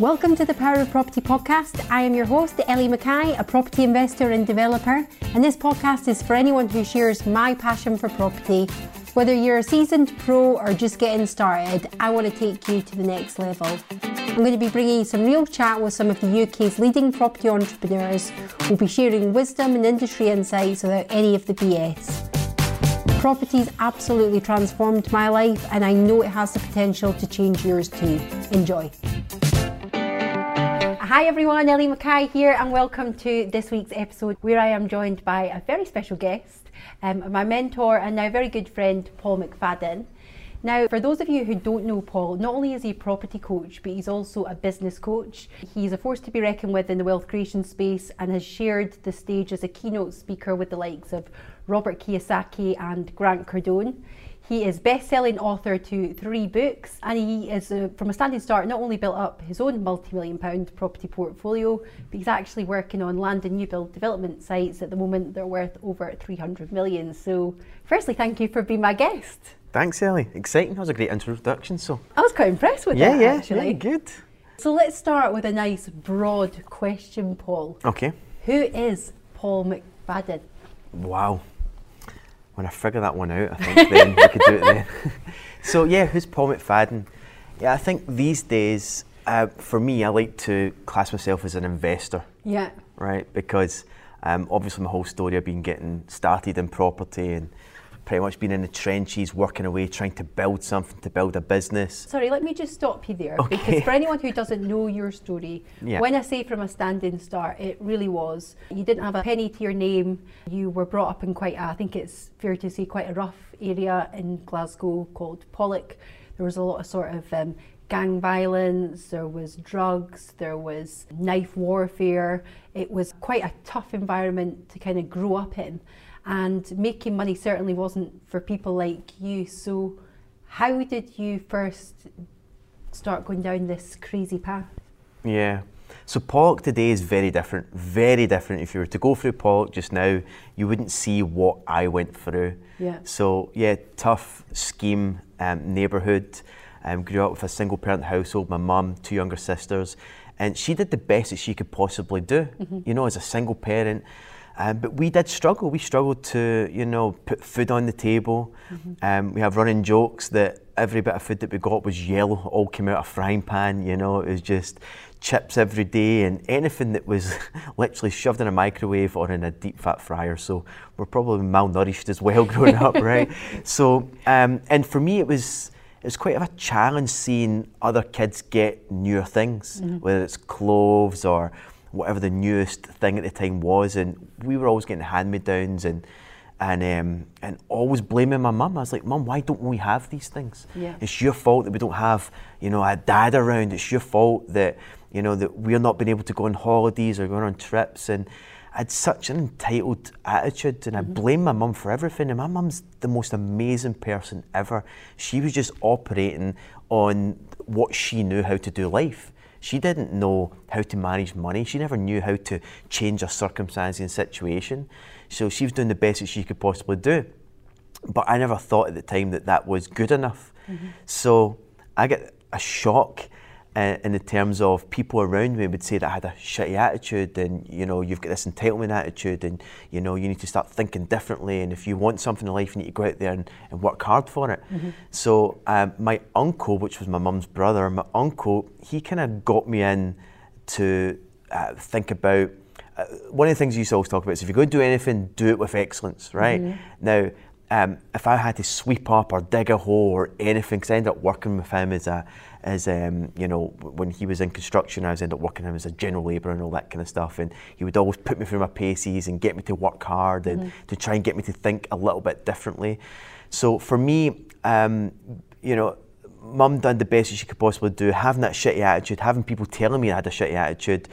Welcome to the Power of Property podcast. I am your host, Ellie Mackay, a property investor and developer. And this podcast is for anyone who shares my passion for property. Whether you're a seasoned pro or just getting started, I want to take you to the next level. I'm going to be bringing you some real chat with some of the UK's leading property entrepreneurs who'll be sharing wisdom and industry insights without any of the BS. Property's absolutely transformed my life, and I know it has the potential to change yours too. Enjoy. Hi everyone, Ellie Mackay here, and welcome to this week's episode where I am joined by a very special guest, um, my mentor and now very good friend, Paul McFadden. Now, for those of you who don't know Paul, not only is he a property coach, but he's also a business coach. He's a force to be reckoned with in the wealth creation space and has shared the stage as a keynote speaker with the likes of Robert Kiyosaki and Grant Cardone. He is best-selling author to three books, and he is, uh, from a standing start, not only built up his own multi-million pound property portfolio, but he's actually working on land and new build development sites at the moment. They're worth over 300 million. So, firstly, thank you for being my guest. Thanks, Ellie. Exciting. That was a great introduction. So I was quite impressed with yeah, that. yeah, actually. yeah, good. So let's start with a nice broad question, Paul. Okay. Who is Paul McFadden? Wow. When I figure that one out, I think then we could do it then. so yeah, who's Paul McFadden? Yeah, I think these days, uh, for me, I like to class myself as an investor, Yeah. right? Because um, obviously my whole story I've been getting started in property and pretty much been in the trenches, working away, trying to build something, to build a business. Sorry, let me just stop you there Okay. because for anyone who doesn't know your story, Yeah. when I say from a standing start, it really was. You didn't have a penny to your name. You were brought up in quite, a, I think it's fair to say, quite a rough area in Glasgow called Pollok. There was a lot of sort of um, gang violence, there was drugs, there was knife warfare. It was quite a tough environment to kind of grow up in. And making money certainly wasn't for people like you. So, how did you first start going down this crazy path? Yeah. So Pollok today is very different, very different. If you were to go through Pollok just now, you wouldn't see what I went through. Yeah. So yeah, tough scheme um, neighbourhood. Um, grew up with a single parent household, my mum, two younger sisters, and she did the best that she could possibly do. You know, as a single parent. Um, but we did struggle. We struggled to, you know, put food on the table. Um, we have running jokes that every bit of food that we got was yellow, all came out of a frying pan. You know, it was just chips every day and anything that was literally shoved in a microwave or in a deep fat fryer. So we're probably malnourished as well growing up, right? So, um, and for me, it was it was quite of a challenge seeing other kids get newer things, whether it's clothes or whatever the newest thing at the time was, and we were always getting hand-me-downs and and um, and always blaming my mum. I was like, Mum, why don't we have these things? Yeah. It's your fault that we don't have, you know, a dad around. It's your fault that you know that we're not being able to go on holidays or going on trips. And I had such an entitled attitude, and I blame my mum for everything. And my mum's the most amazing person ever. She was just operating on what she knew how to do life. She didn't know how to manage money. She never knew how to change a circumstance and situation. So she was doing the best that she could possibly do. But I never thought at the time that that was good enough. Mm-hmm. So I get a shock uh, in the terms of people around me would say that I had a shitty attitude and, you know, you've got this entitlement attitude and, you know, you need to start thinking differently. And if you want something in life, you need to go out there and, and work hard for it. So um, my uncle, which was my mum's brother, my uncle, he kind of got me in to uh, think about uh, one of the things you used to always talk about is if you're going to do anything, do it with excellence, right? Now, um, if I had to sweep up or dig a hole or anything, because I ended up working with him as a, as um, you know, when he was in construction, I was ended up working him as a general labourer and all that kind of stuff. And he would always put me through my paces and get me to work hard and to try and get me to think a little bit differently. So for me, um, you know, mum done the best that she could possibly do, having that shitty attitude, having people telling me I had a shitty attitude.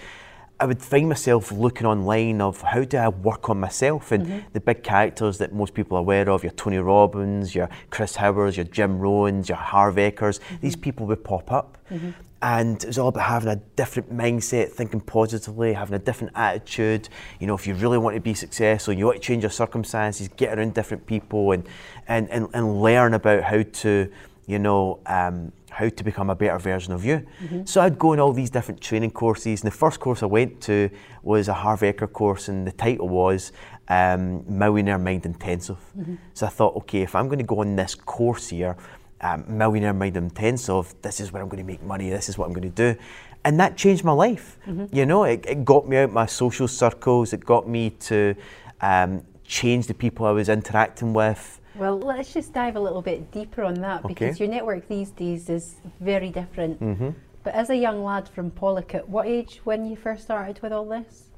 I would find myself looking online of how do I work on myself and mm-hmm. the big characters that most people are aware of, your Tony Robbins, your Chris Howards, your Jim Rohns, your Harv Ekers, mm-hmm. these people would pop up. Mm-hmm. And it was all about having a different mindset, thinking positively, having a different attitude. You know, if you really want to be successful, you want to change your circumstances, get around different people and, and, and, and learn about how to you know, um, how to become a better version of you. So I'd go on all these different training courses. And the first course I went to was a Harv Eker course, and the title was um, Millionaire Mind Intensive. So I thought, okay, if I'm going to go on this course here, um, Millionaire Mind Intensive, this is where I'm going to make money, this is what I'm going to do. And that changed my life. You know, it, it got me out my social circles, it got me to um, change the people I was interacting with. Well, let's just dive a little bit deeper on that because your network these days is very different. Mm-hmm. But as a young lad from Pollicut, what age when you first started with all this?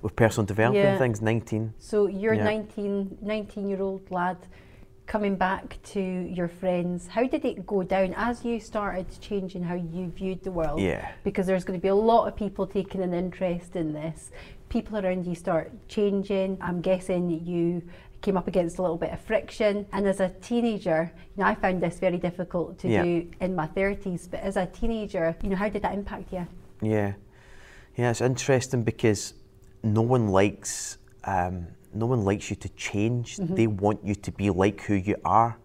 With personal development Yeah. things, 19. So you're Yeah. 19, 19 year old lad coming back to your friends. How did it go down as you started changing how you viewed the world? Yeah. Because there's going to be a lot of people taking an interest in this. People around you start changing. I'm guessing you came up against a little bit of friction. And as a teenager, you know, I found this very difficult to Yeah. do in my 30s. But as a teenager, you know, how did that impact you? Yeah, yeah, it's interesting because no one likes um, no one likes you to change. They want you to be like who you are.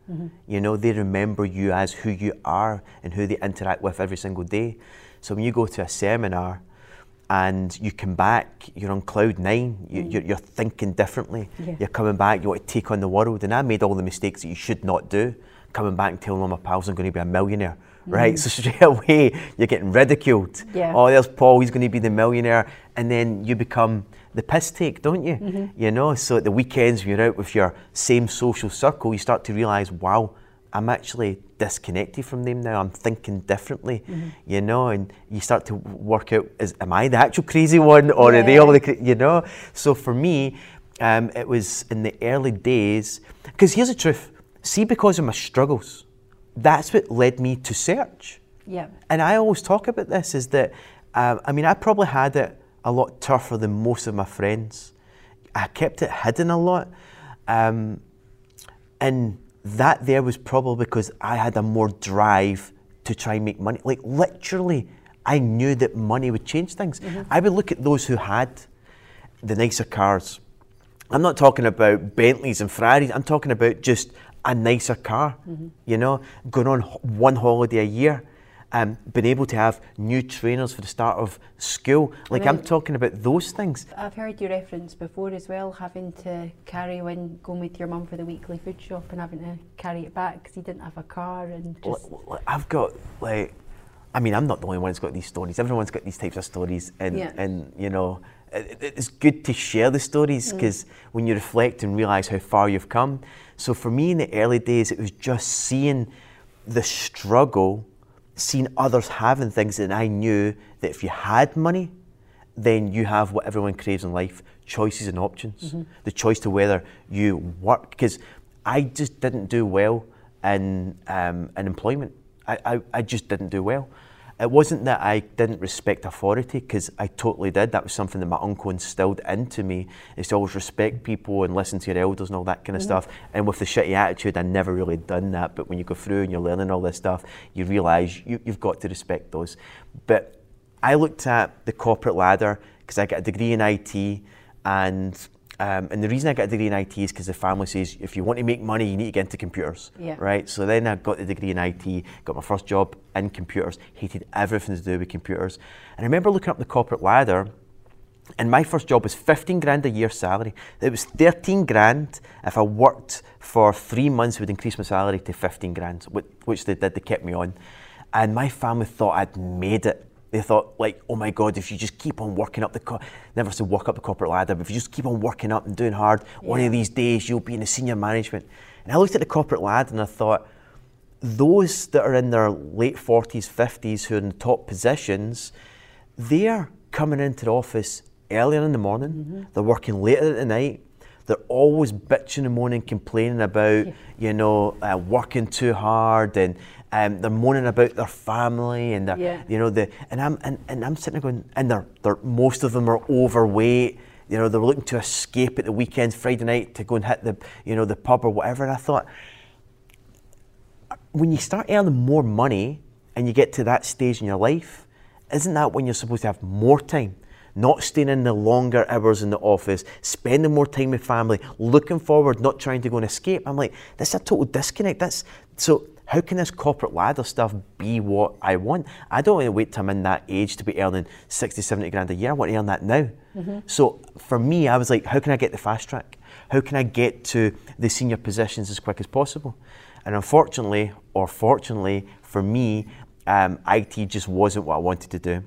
You know, they remember you as who you are and who they interact with every single day. So when you go to a seminar and you come back, you're on cloud nine. You, mm. you're, you're thinking differently. Yeah. You're coming back. You want to take on the world. And I made all the mistakes that you should not do. Coming back and telling all my pals I'm going to be a millionaire. Right, mm. so straight away you're getting ridiculed. Yeah. Oh, there's Paul, he's going to be the millionaire. And then you become the piss take, don't you? Mm-hmm. You know, so at the weekends when you're out with your same social circle, you start to realise, wow, I'm actually disconnected from them now. I'm thinking differently, you know, and you start to work out, is, am I the actual crazy one or are they all the, cra- you know? So for me, um, it was in the early days, because here's the truth see, because of my struggles, that's what led me to search. Yeah. And I always talk about this is that, um, I mean, I probably had it a lot tougher than most of my friends. I kept it hidden a lot. Um, and that there was probably because I had a more drive to try and make money. Like, literally, I knew that money would change things. Mm-hmm. I would look at those who had the nicer cars. I'm not talking about Bentleys and Ferraris. I'm talking about just a nicer car. Mm-hmm. You know, going on one holiday a year, um, being able to have new trainers for the start of school. Like I'm talking about those things. I've heard you reference before as well having to carry when going with your mum for the weekly food shop and having to carry it back because you didn't have a car and just I've got like, I mean, I'm not the only one who's got these stories. Everyone's got these types of stories, and Yeah. and you know, it, it- it's good to share the stories because when you reflect and realize how far you've come. So for me, in the early days, it was just seeing the struggle, seeing others having things, and I knew that if you had money, then you have what everyone craves in life choices and options. The choice to whether you work, because I just didn't do well in, um, in employment. I, I, I just didn't do well. It wasn't that I didn't respect authority, because I totally did. That was something that my uncle instilled into me, is to always respect people and listen to your elders and all that kind of stuff. And with the shitty attitude, I never really done that. But when you go through and you're learning all this stuff, you realise you, you've got to respect those. But I looked at the corporate ladder because I got a degree in IT, and um, and the reason I got a degree in IT is because the family says if you want to make money, you need to get into computers, Yeah. right? So then I got the degree in IT, got my first job in computers, hated everything to do with computers, and I remember looking up the corporate ladder. And my first job was 15 grand a year salary. It was 13 grand if I worked for three months, would increase my salary to 15 grand, which, which they did, they kept me on. And my family thought I'd made it. They thought, like, oh my God, if you just keep on working up the, co- never said work up the corporate ladder, but if you just keep on working up and doing hard, one of these days you'll be in the senior management. And I looked at the corporate ladder and I thought, those that are in their late 40s, 50s, who are in the top positions, they're coming into the office earlier in the morning, they're working later at the night, they're always bitching and moaning, complaining about, you know, uh, working too hard and um, they're moaning about their family and their, Yeah. you know, the, and I'm, and, and I'm sitting there going, and they're, they're, most of them are overweight, you know, they're looking to escape at the weekends, Friday night to go and hit the, you know, the pub or whatever. And I thought, when you start earning more money and you get to that stage in your life, isn't that when you're supposed to have more time? Not staying in the longer hours in the office, spending more time with family, looking forward, not trying to go and escape. I'm like, that's a total disconnect. That's so how can this corporate ladder stuff be what I want? I don't want to wait till I'm in that age to be earning 60, 70 grand a year. I want to earn that now. Mm-hmm. So for me, I was like, how can I get the fast track? How can I get to the senior positions as quick as possible? And unfortunately, or fortunately for me, um, IT just wasn't what I wanted to do.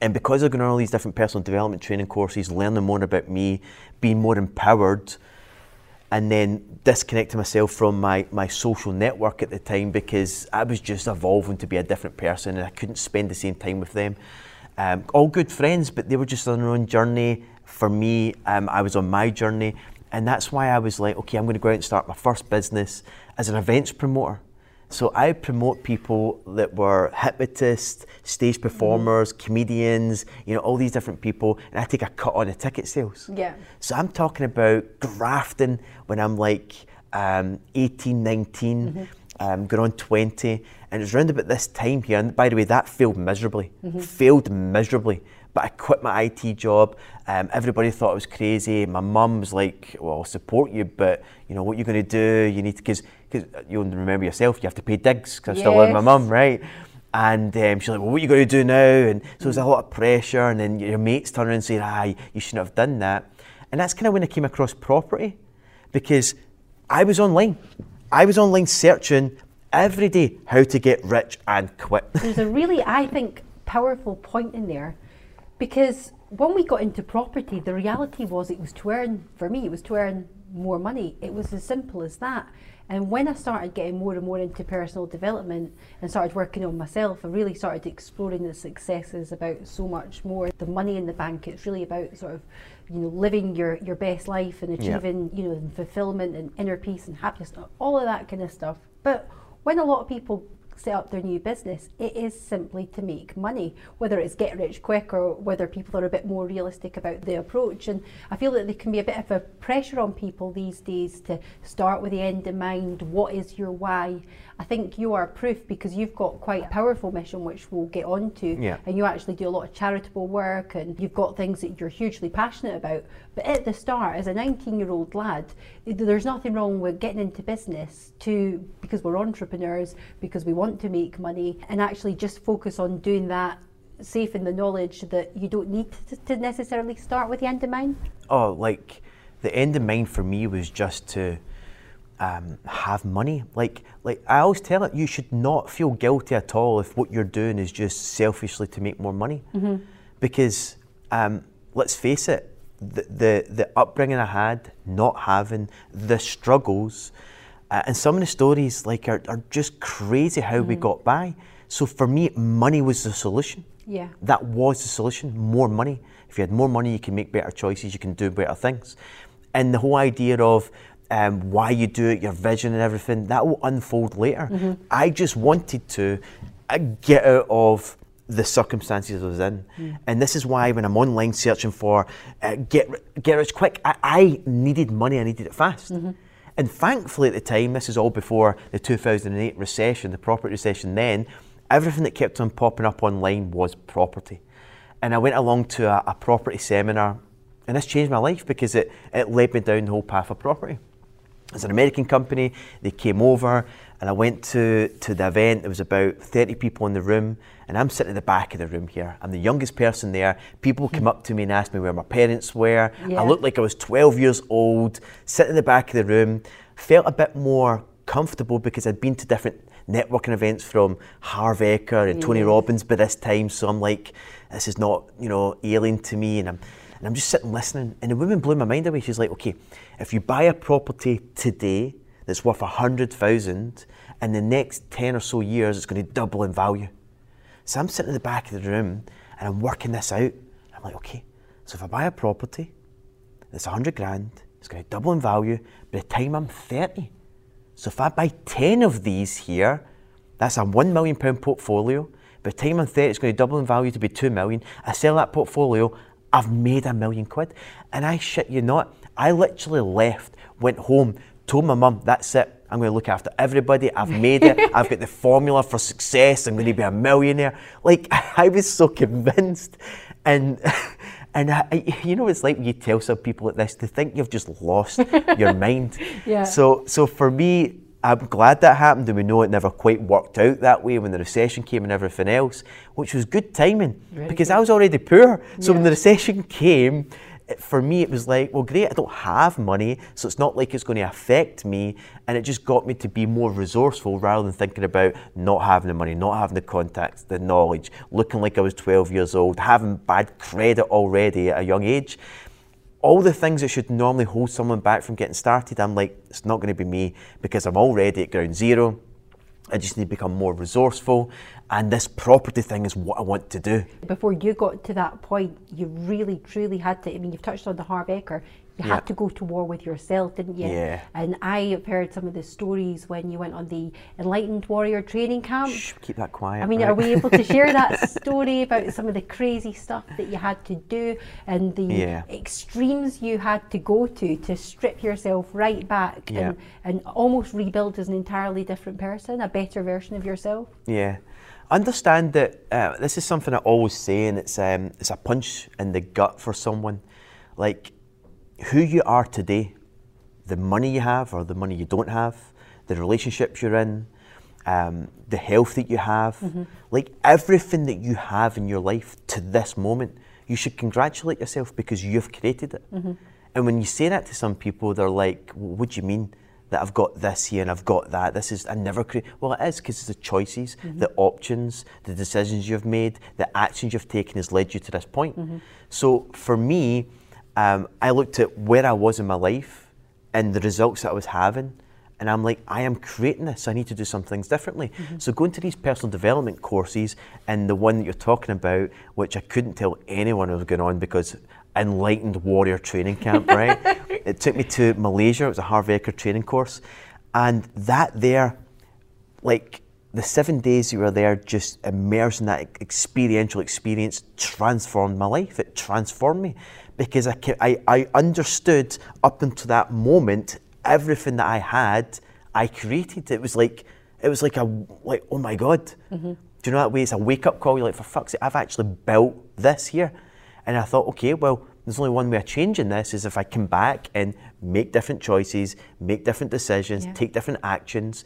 And because I've gone on all these different personal development training courses, learning more about me, being more empowered, and then disconnecting myself from my, my social network at the time because I was just evolving to be a different person and I couldn't spend the same time with them. Um, all good friends, but they were just on their own journey. For me, um, I was on my journey, and that's why I was like, okay, I'm going to go out and start my first business as an events promoter. So I promote people that were hypnotists, stage performers, mm-hmm. comedians, you know, all these different people, and I take a cut on the ticket sales. Yeah. So I'm talking about grafting when I'm like um, 18, 19, mm-hmm. um, going on 20, and it was around about this time here. And by the way, that failed miserably, mm-hmm. failed miserably. But I quit my IT job. Um, everybody thought I was crazy. My mum was like, "Well, I'll support you, but you know what you're going to do. You need to because because you'll remember yourself. You have to pay digs because yes. I still live with my mum, right?" And um, she's like, "Well, what are you going to do now?" And so there's a lot of pressure, and then your mates turn around and say, "Ah, you shouldn't have done that." And that's kind of when I came across property, because I was online. I was online searching every day how to get rich and quit. There's a really, I think, powerful point in there because when we got into property, the reality was it was to earn, for me, it was to earn more money. It was as simple as that. And when I started getting more and more into personal development and started working on myself, I really started exploring the successes about so much more. The money in the bank, it's really about sort of, you know, living your, your best life and achieving, yeah. you know, fulfillment and inner peace and happiness, all of that kind of stuff. But when a lot of people set up their new business, it is simply to make money, whether it's get rich quick or whether people are a bit more realistic about the approach. And I feel that there can be a bit of a pressure on people these days to start with the end in mind. What is your why? I think you are proof because you've got quite a powerful mission, which we'll get on to. Yeah. And you actually do a lot of charitable work and you've got things that you're hugely passionate about. But at the start, as a 19 year old lad, there's nothing wrong with getting into business to because we're entrepreneurs, because we want to make money, and actually just focus on doing that safe in the knowledge that you don't need to, to necessarily start with the end in mind? Oh, like the end in mind for me was just to um, have money. Like, like I always tell it, you should not feel guilty at all if what you're doing is just selfishly to make more money. Mm-hmm. Because um, let's face it, the, the, the upbringing I had, not having the struggles, uh, and some of the stories like are, are just crazy how mm-hmm. we got by. So for me, money was the solution. Yeah. That was the solution. More money. If you had more money, you can make better choices. You can do better things. And the whole idea of um, why you do it, your vision and everything, that will unfold later. Mm-hmm. I just wanted to uh, get out of the circumstances I was in. Mm. And this is why when I'm online searching for uh, get, get rich quick, I, I, needed money, I needed it fast. Mm-hmm. And thankfully at the time, this is all before the 2008 recession, the property recession then, everything that kept on popping up online was property. And I went along to a, a property seminar, and this changed my life because it, it led me down the whole path of property. It's an American company. They came over, and I went to, to the event. There was about 30 people in the room, and I'm sitting at the back of the room here. I'm the youngest person there. People came up to me and asked me where my parents were. Yeah. I looked like I was 12 years old, sitting in the back of the room. Felt a bit more comfortable because I'd been to different networking events from Harv Eker and Tony Robbins by this time. So I'm like, this is not, you know, alien to me. And I'm and I'm just sitting listening, and the woman blew my mind away. She's like, okay, if you buy a property today that's worth hundred thousand, in the next ten or so years, it's going to double in value. So I'm sitting in the back of the room and I'm working this out. I'm like, okay, so if I buy a property that's a hundred grand, it's going to double in value by the time I'm 30. So if I buy 10 of these here, that's a one million pound portfolio. By the time I'm 30, it's going to double in value to be two million. I sell that portfolio, I've made a million quid. And I shit you not, I literally left, went home, told my mum, that's it. I'm going to look after everybody. I've made it. I've got the formula for success. I'm going to be a millionaire. Like I was so convinced, and and I, you know, it's like when you tell some people like this, to think you've just lost your mind. Yeah. So so for me, I'm glad that happened, and we know it never quite worked out that way when the recession came and everything else, which was good timing Really because good. I was already poor. So when the recession came, it- for me it was like, well, great, I don't have money, so it's not like it's going to affect me, and it just got me to be more resourceful rather than thinking about not having the money, not having the contacts, the knowledge, looking like I was 12 years old, having bad credit already at a young age all the things that should normally hold someone back from getting started, I'm like, it's not going to be me because I'm already at ground zero. I just need to become more resourceful, and this property thing is what I want to do. Before you got to that point, you really, truly had to. I mean, you've touched on the Harv Eker. You Yeah. had to go to war with yourself, didn't you? Yeah. And I have heard some of the stories when you went on the Enlightened Warrior training camp. Shh, keep that quiet. I mean, right? are we able to share that story about some of the crazy stuff that you had to do and the Yeah. extremes you had to go to to strip yourself right back Yeah. and, and almost rebuild as an entirely different person, a better version of yourself? Yeah. Understand that uh, this is something I always say, and it's um, it's a punch in the gut for someone. Like who you are today, the money you have or the money you don't have, the relationships you're in, um, the health that you have, like everything that you have in your life to this moment, you should congratulate yourself because you've created it. And when you say that to some people, they're like, well, "What do you mean?" That I've got this here and I've got that. This is I never create. Well, it is because it's the choices, mm-hmm. the options, the decisions you've made, the actions you've taken has led you to this point. Mm-hmm. So for me, um, I looked at where I was in my life and the results that I was having. And I'm like, I am creating this. I need to do some things differently. Mm-hmm. So going to these personal development courses and the one that you're talking about, which I couldn't tell anyone I was going on because enlightened warrior training camp, right? it took me to Malaysia. It was a Harv Eker training course, and that there, like the seven days you were there, just immersed in that experiential experience, transformed my life. It transformed me because I, I, I understood up until that moment everything that I had, I created. It was like it was like a like oh my god. Mm-hmm. Do you know that way? It's a wake up call. You're like for fuck's sake, I've actually built this here. And I thought, okay, well, there's only one way of changing this is if I come back and make different choices, make different decisions, Yeah. take different actions.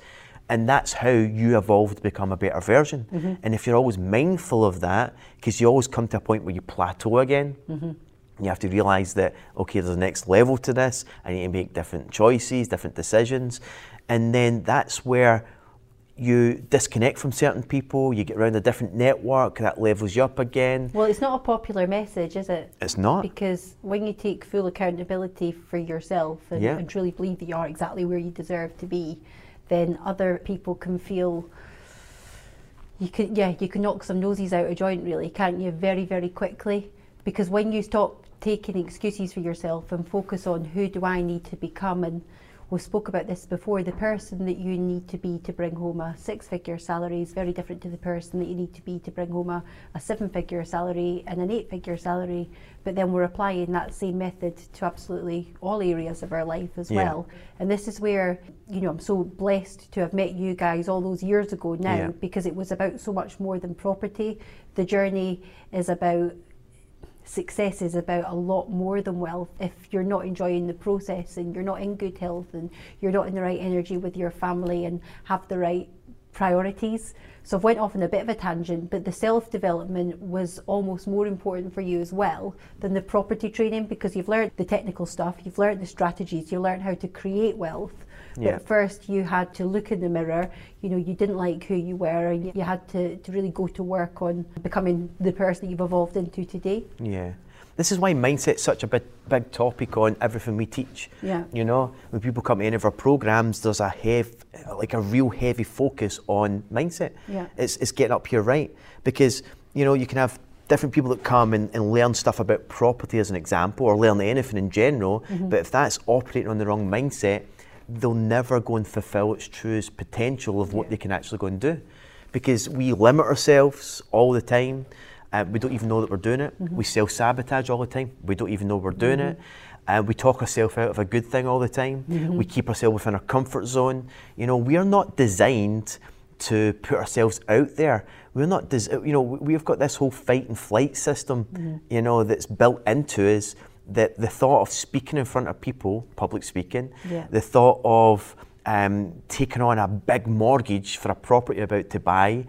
And that's how you evolve to become a better version. Mm-hmm. And if you're always mindful of that, because you always come to a point where you plateau again, Mm-hmm. you have to realize that, okay, there's a next level to this. I need to make different choices, different decisions. And then that's where you disconnect from certain people, you get around a different network, that levels you up again. Well, it's not a popular message, is it? It's not. Because when you take full accountability for yourself and, Yeah. and truly believe that you are exactly where you deserve to be, then other people can feel you can yeah you can knock some noses out of joint really can't you very very quickly because when you stop taking excuses for yourself and focus on who do I need to become and we spoke about this before the person that you need to be to bring home a six figure salary is very different to the person that you need to be to bring home a, a seven figure salary and an eight figure salary but then we're applying that same method to absolutely all areas of our life as Yeah. well and this is where you know I'm so blessed to have met you guys all those years ago now Yeah. because it was about so much more than property the journey is about success is about a lot more than wealth. If you're not enjoying the process and you're not in good health and you're not in the right energy with your family and have the right priorities. So I've went off on a bit of a tangent but the self development was almost more important for you as well than the property training because you've learned the technical stuff you've learned the strategies you learned how to create wealth Yeah. but first you had to look in the mirror you know you didn't like who you were and you- had to, to really go to work on becoming the person that you've evolved into today Yeah. This is why mindset's such a big, big topic on everything we teach. Yeah. You know, when people come to any of our programs, there's a heavy, like a real heavy focus on mindset. Yeah. It's, it's getting up here right because, you know, you can have different people that come and, and learn stuff about property as an example or learn anything in general, Mm-hmm. but if that's operating on the wrong mindset, they'll never go and fulfill its truest potential of what Yeah. they can actually go and do because we limit ourselves all the time. Uh, we don't even know that we're doing it. We self sabotage all the time. We don't even know we're doing it. Uh, we talk ourselves out of a good thing all the time. We keep ourselves within our comfort zone. You know, we are not designed to put ourselves out there. We're not, des- you know, we- we've got this whole fight and flight system, you know, that's built into us. That the thought of speaking in front of people, public speaking, Yeah. the thought of um, taking on a big mortgage for a property you're about to buy,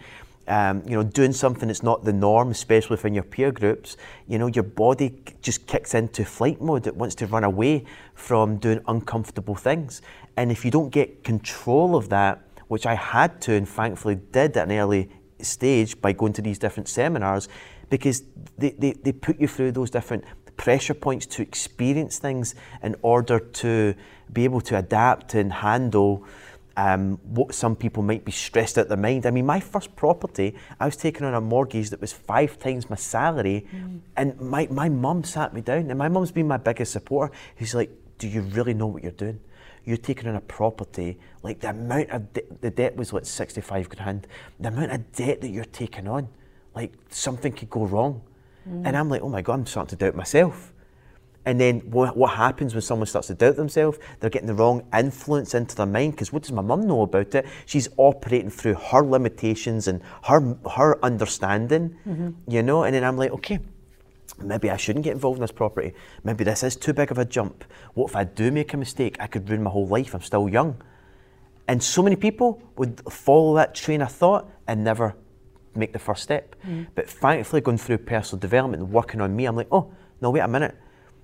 um, you know, doing something that's not the norm, especially within your peer groups, you know, your body just kicks into flight mode. It wants to run away from doing uncomfortable things. And if you don't get control of that, which I had to and thankfully did at an early stage by going to these different seminars, because they, they, they put you through those different pressure points to experience things in order to be able to adapt and handle um, what some people might be stressed out their mind. I mean, my first property, I was taking on a mortgage that was five times my salary, mm. and my, my mum sat me down, and my mum's been my biggest supporter. He's like, Do you really know what you're doing? You're taking on a property, like the amount of de- the debt was like 65 grand, the amount of debt that you're taking on, like something could go wrong. Mm. And I'm like, Oh my God, I'm starting to doubt myself. And then what, what happens when someone starts to doubt themselves? They're getting the wrong influence into their mind because what does my mum know about it? She's operating through her limitations and her her understanding, mm-hmm. you know. And then I'm like, okay, maybe I shouldn't get involved in this property. Maybe this is too big of a jump. What if I do make a mistake? I could ruin my whole life. I'm still young. And so many people would follow that train of thought and never make the first step. Mm. But thankfully, going through personal development and working on me, I'm like, oh, no, wait a minute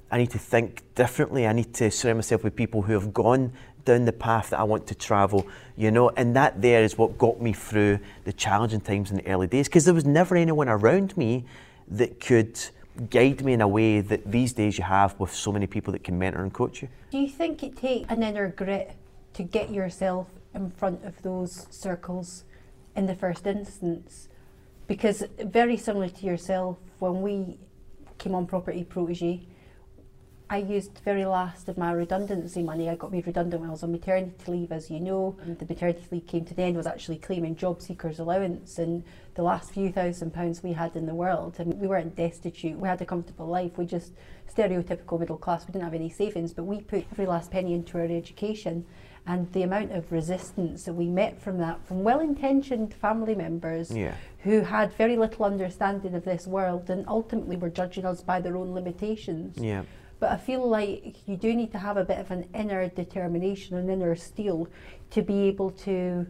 I need to think differently. I need to surround myself with people who have gone down the path that I want to travel, you know, and that there is what got me through the challenging times in the early days because there was never anyone around me that could guide me in a way that these days you have with so many people that can mentor and coach you. Do you think it takes an inner grit to get yourself in front of those circles in the first instance? Because very similar to yourself, when we came on Property Protege, I used very last of my redundancy money. I got made redundant when I was on maternity leave, as you know. And the maternity leave came to the end, was actually claiming job seekers allowance and the last few thousand pounds we had in the world. And we weren't destitute. We had a comfortable life. We just stereotypical middle class. We didn't have any savings, but we put every last penny into our education. And the amount of resistance that we met from that, from well-intentioned family members yeah. who had very little understanding of this world and ultimately were judging us by their own limitations. Yeah but I feel like you do need to have a bit of an inner determination, an inner steel to be able to.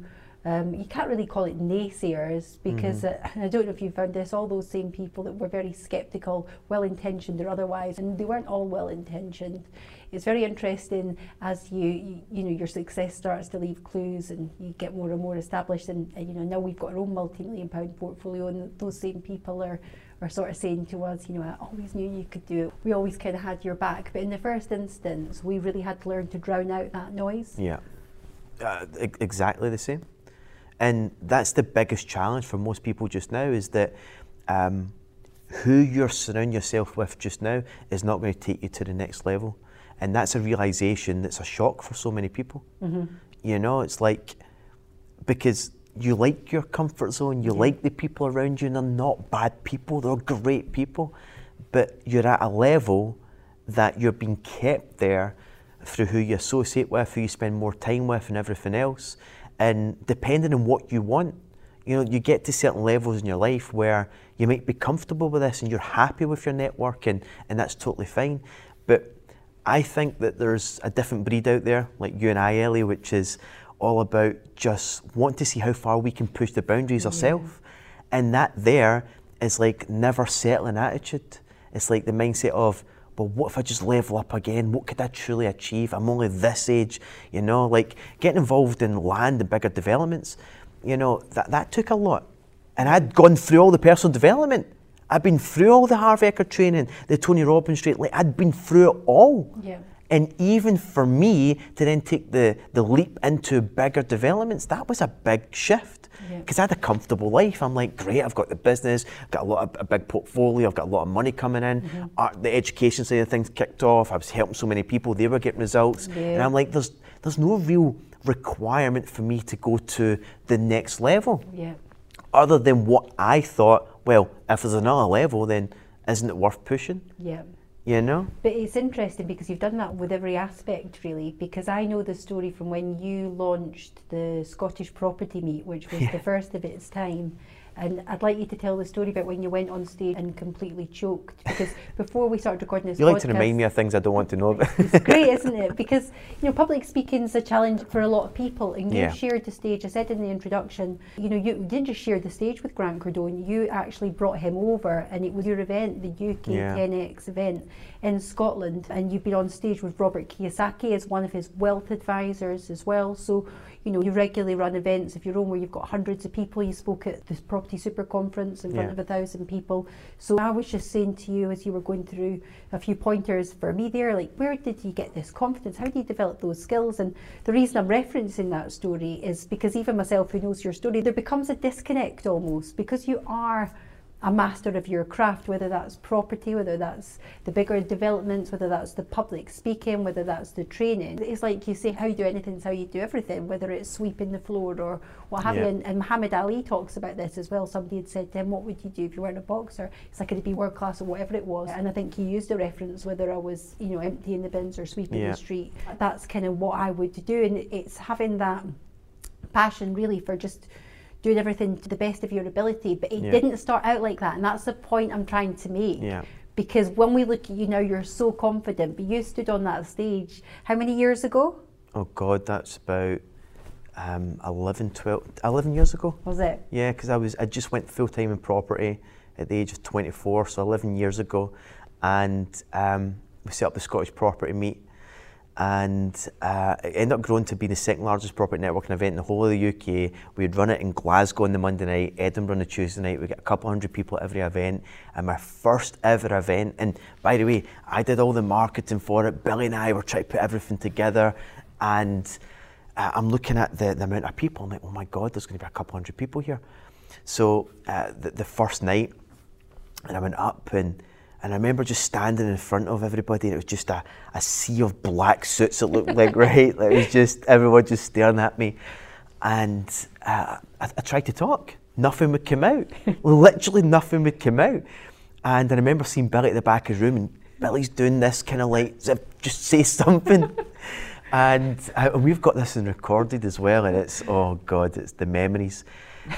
Um, you can't really call it naysayers because mm-hmm. uh, I don't know if you found this. All those same people that were very sceptical, well intentioned or otherwise, and they weren't all well intentioned. It's very interesting as you, you, you know your success starts to leave clues and you get more and more established. And, and you know now we've got our own multi-million pound portfolio, and those same people are are sort of saying to us, you know, I always knew you could do it. We always kind of had your back. But in the first instance, we really had to learn to drown out that noise. Yeah, uh, exactly the same. And that's the biggest challenge for most people just now is that um, who you're surrounding yourself with just now is not going to take you to the next level. And that's a realization that's a shock for so many people. Mm-hmm. You know, it's like, because you like your comfort zone, you yeah. like the people around you, and they're not bad people, they're great people. But you're at a level that you're being kept there through who you associate with, who you spend more time with, and everything else. And depending on what you want, you know, you get to certain levels in your life where you might be comfortable with this and you're happy with your network, and, and that's totally fine. But I think that there's a different breed out there, like you and I, Ellie, which is all about just want to see how far we can push the boundaries yeah. ourselves. And that there is like never settling attitude. It's like the mindset of, well, what if I just level up again? What could I truly achieve? I'm only this age, you know, like getting involved in land and bigger developments, you know, that, that took a lot. And I'd gone through all the personal development. I'd been through all the Harv Eker training, the Tony Robbins straight, like I'd been through it all. Yeah. And even for me to then take the, the leap into bigger developments, that was a big shift. Because yeah. I had a comfortable life. I'm like, great, I've got the business, I've got a lot of a big portfolio, I've got a lot of money coming in. Mm-hmm. Uh, the education side of things kicked off. I was helping so many people, they were getting results. Yeah. And I'm like, there's there's no real requirement for me to go to the next level. Yeah. Other than what I thought, well, if there's another level, then isn't it worth pushing? Yeah. You know? But it's interesting because you've done that with every aspect, really. Because I know the story from when you launched the Scottish Property Meet, which was yeah. the first of its time. And I'd like you to tell the story about when you went on stage and completely choked. Because before we started recording this You podcast, like to remind me of things I don't want to know about. it's great, isn't it? Because you know, public speaking is a challenge for a lot of people, and you Yeah. shared the stage. I said in the introduction, you know, you didn't just share the stage with Grant Cardone. You actually brought him over, and it was your event, the UK Yeah. 10x event in Scotland, and you've been on stage with Robert Kiyosaki as one of his wealth advisors as well. So. You know, you regularly run events of your own where you've got hundreds of people. You spoke at this Property Super Conference in front Yeah. of a thousand people. So I was just saying to you as you were going through a few pointers for me there, like where did you get this confidence? How do you develop those skills? And the reason I'm referencing that story is because even myself who knows your story, there becomes a disconnect almost because you are a master of your craft, whether that's property, whether that's the bigger developments, whether that's the public speaking, whether that's the training. It's like you say, how you do anything is how you do everything, whether it's sweeping the floor or what have you. And, and Muhammad Ali talks about this as well. Somebody had said to him, What would you do if you weren't a boxer? It's like, it'd be world class or whatever it was. And I think he used a reference, whether I was, you know, emptying the bins or sweeping Yeah. the street. That's kind of what I would do. And it's having that passion really for just doing everything to the best of your ability. But it Yeah. didn't start out like that. And that's the point I'm trying to make. Yeah. Because when we look at you now, you're so confident, but you stood on that stage how many years ago Oh God, that's about um, 11, 12, 11 years ago. was it? Yeah, because I was I just went full time in property at the age of 24, so 11 years ago, and um, we set up the Scottish Property Meet, and uh, it ended up growing to be the second largest property networking event in the whole of the UK. We'd run it in Glasgow on the Monday night, Edinburgh on the Tuesday night. We get a couple hundred people at every event, and my first ever event. And by the way, I did all the marketing for it. Billy and I were trying to put everything together, and uh, I'm looking at the, the amount of people. I'm like, oh my God, there's going to be a couple hundred people here. So uh, the, the first night, and I went up and and I remember just standing in front of everybody, and it was just a, a sea of black suits. It looked like right, it was just everyone just staring at me, and uh, I, I tried to talk. Nothing would come out. Literally nothing would come out. And I remember seeing Billy at the back of the room, and Billy's doing this kind of like, just say something. and uh, we've got this and recorded as well, and it's oh god, it's the memories.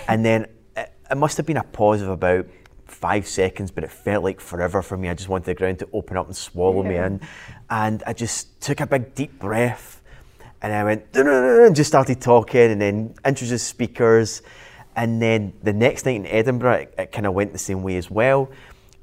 And then it, it must have been a pause of about five seconds, but it felt like forever for me. I just wanted the ground to open up and swallow me in, and I just took a big deep breath, and I went and just started talking, and then introduced speakers, and then the next night in Edinburgh, it, it kind of went the same way as well.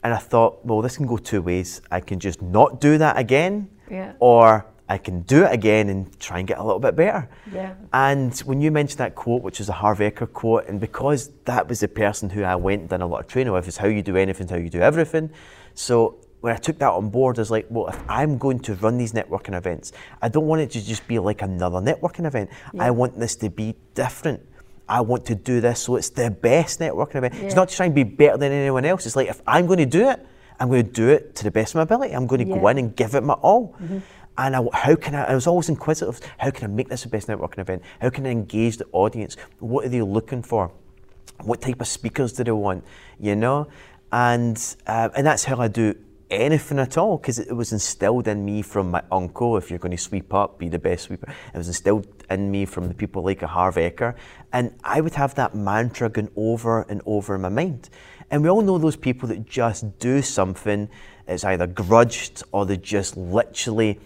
And I thought, well, this can go two ways. I can just not do that again, Yeah. or I can do it again and try and get a little bit better. Yeah. And when you mentioned that quote, which is a Harv Eker quote, and because that was the person who I went and done a lot of training with, is how you do anything, how you do everything. So when I took that on board, I was like, well, if I'm going to run these networking events, I don't want it to just be like another networking event. I want this to be different. I want to do this so it's the best networking event. Yeah. It's not to try and be better than anyone else. It's like if I'm going to do it, I'm going to do it to the best of my ability. I'm going to go in and give it my all. Mm-hmm. And I, how can I? I was always inquisitive. How can I make this the best networking event? How can I engage the audience? What are they looking for? What type of speakers do they want? You know, and uh, and that's how I do anything at all because it was instilled in me from my uncle. If you're going to sweep up, be the best sweeper. It was instilled in me from the people like a Harv Eker, and I would have that mantra going over and over in my mind. And we all know those people that just do something. It's either grudged or they just literally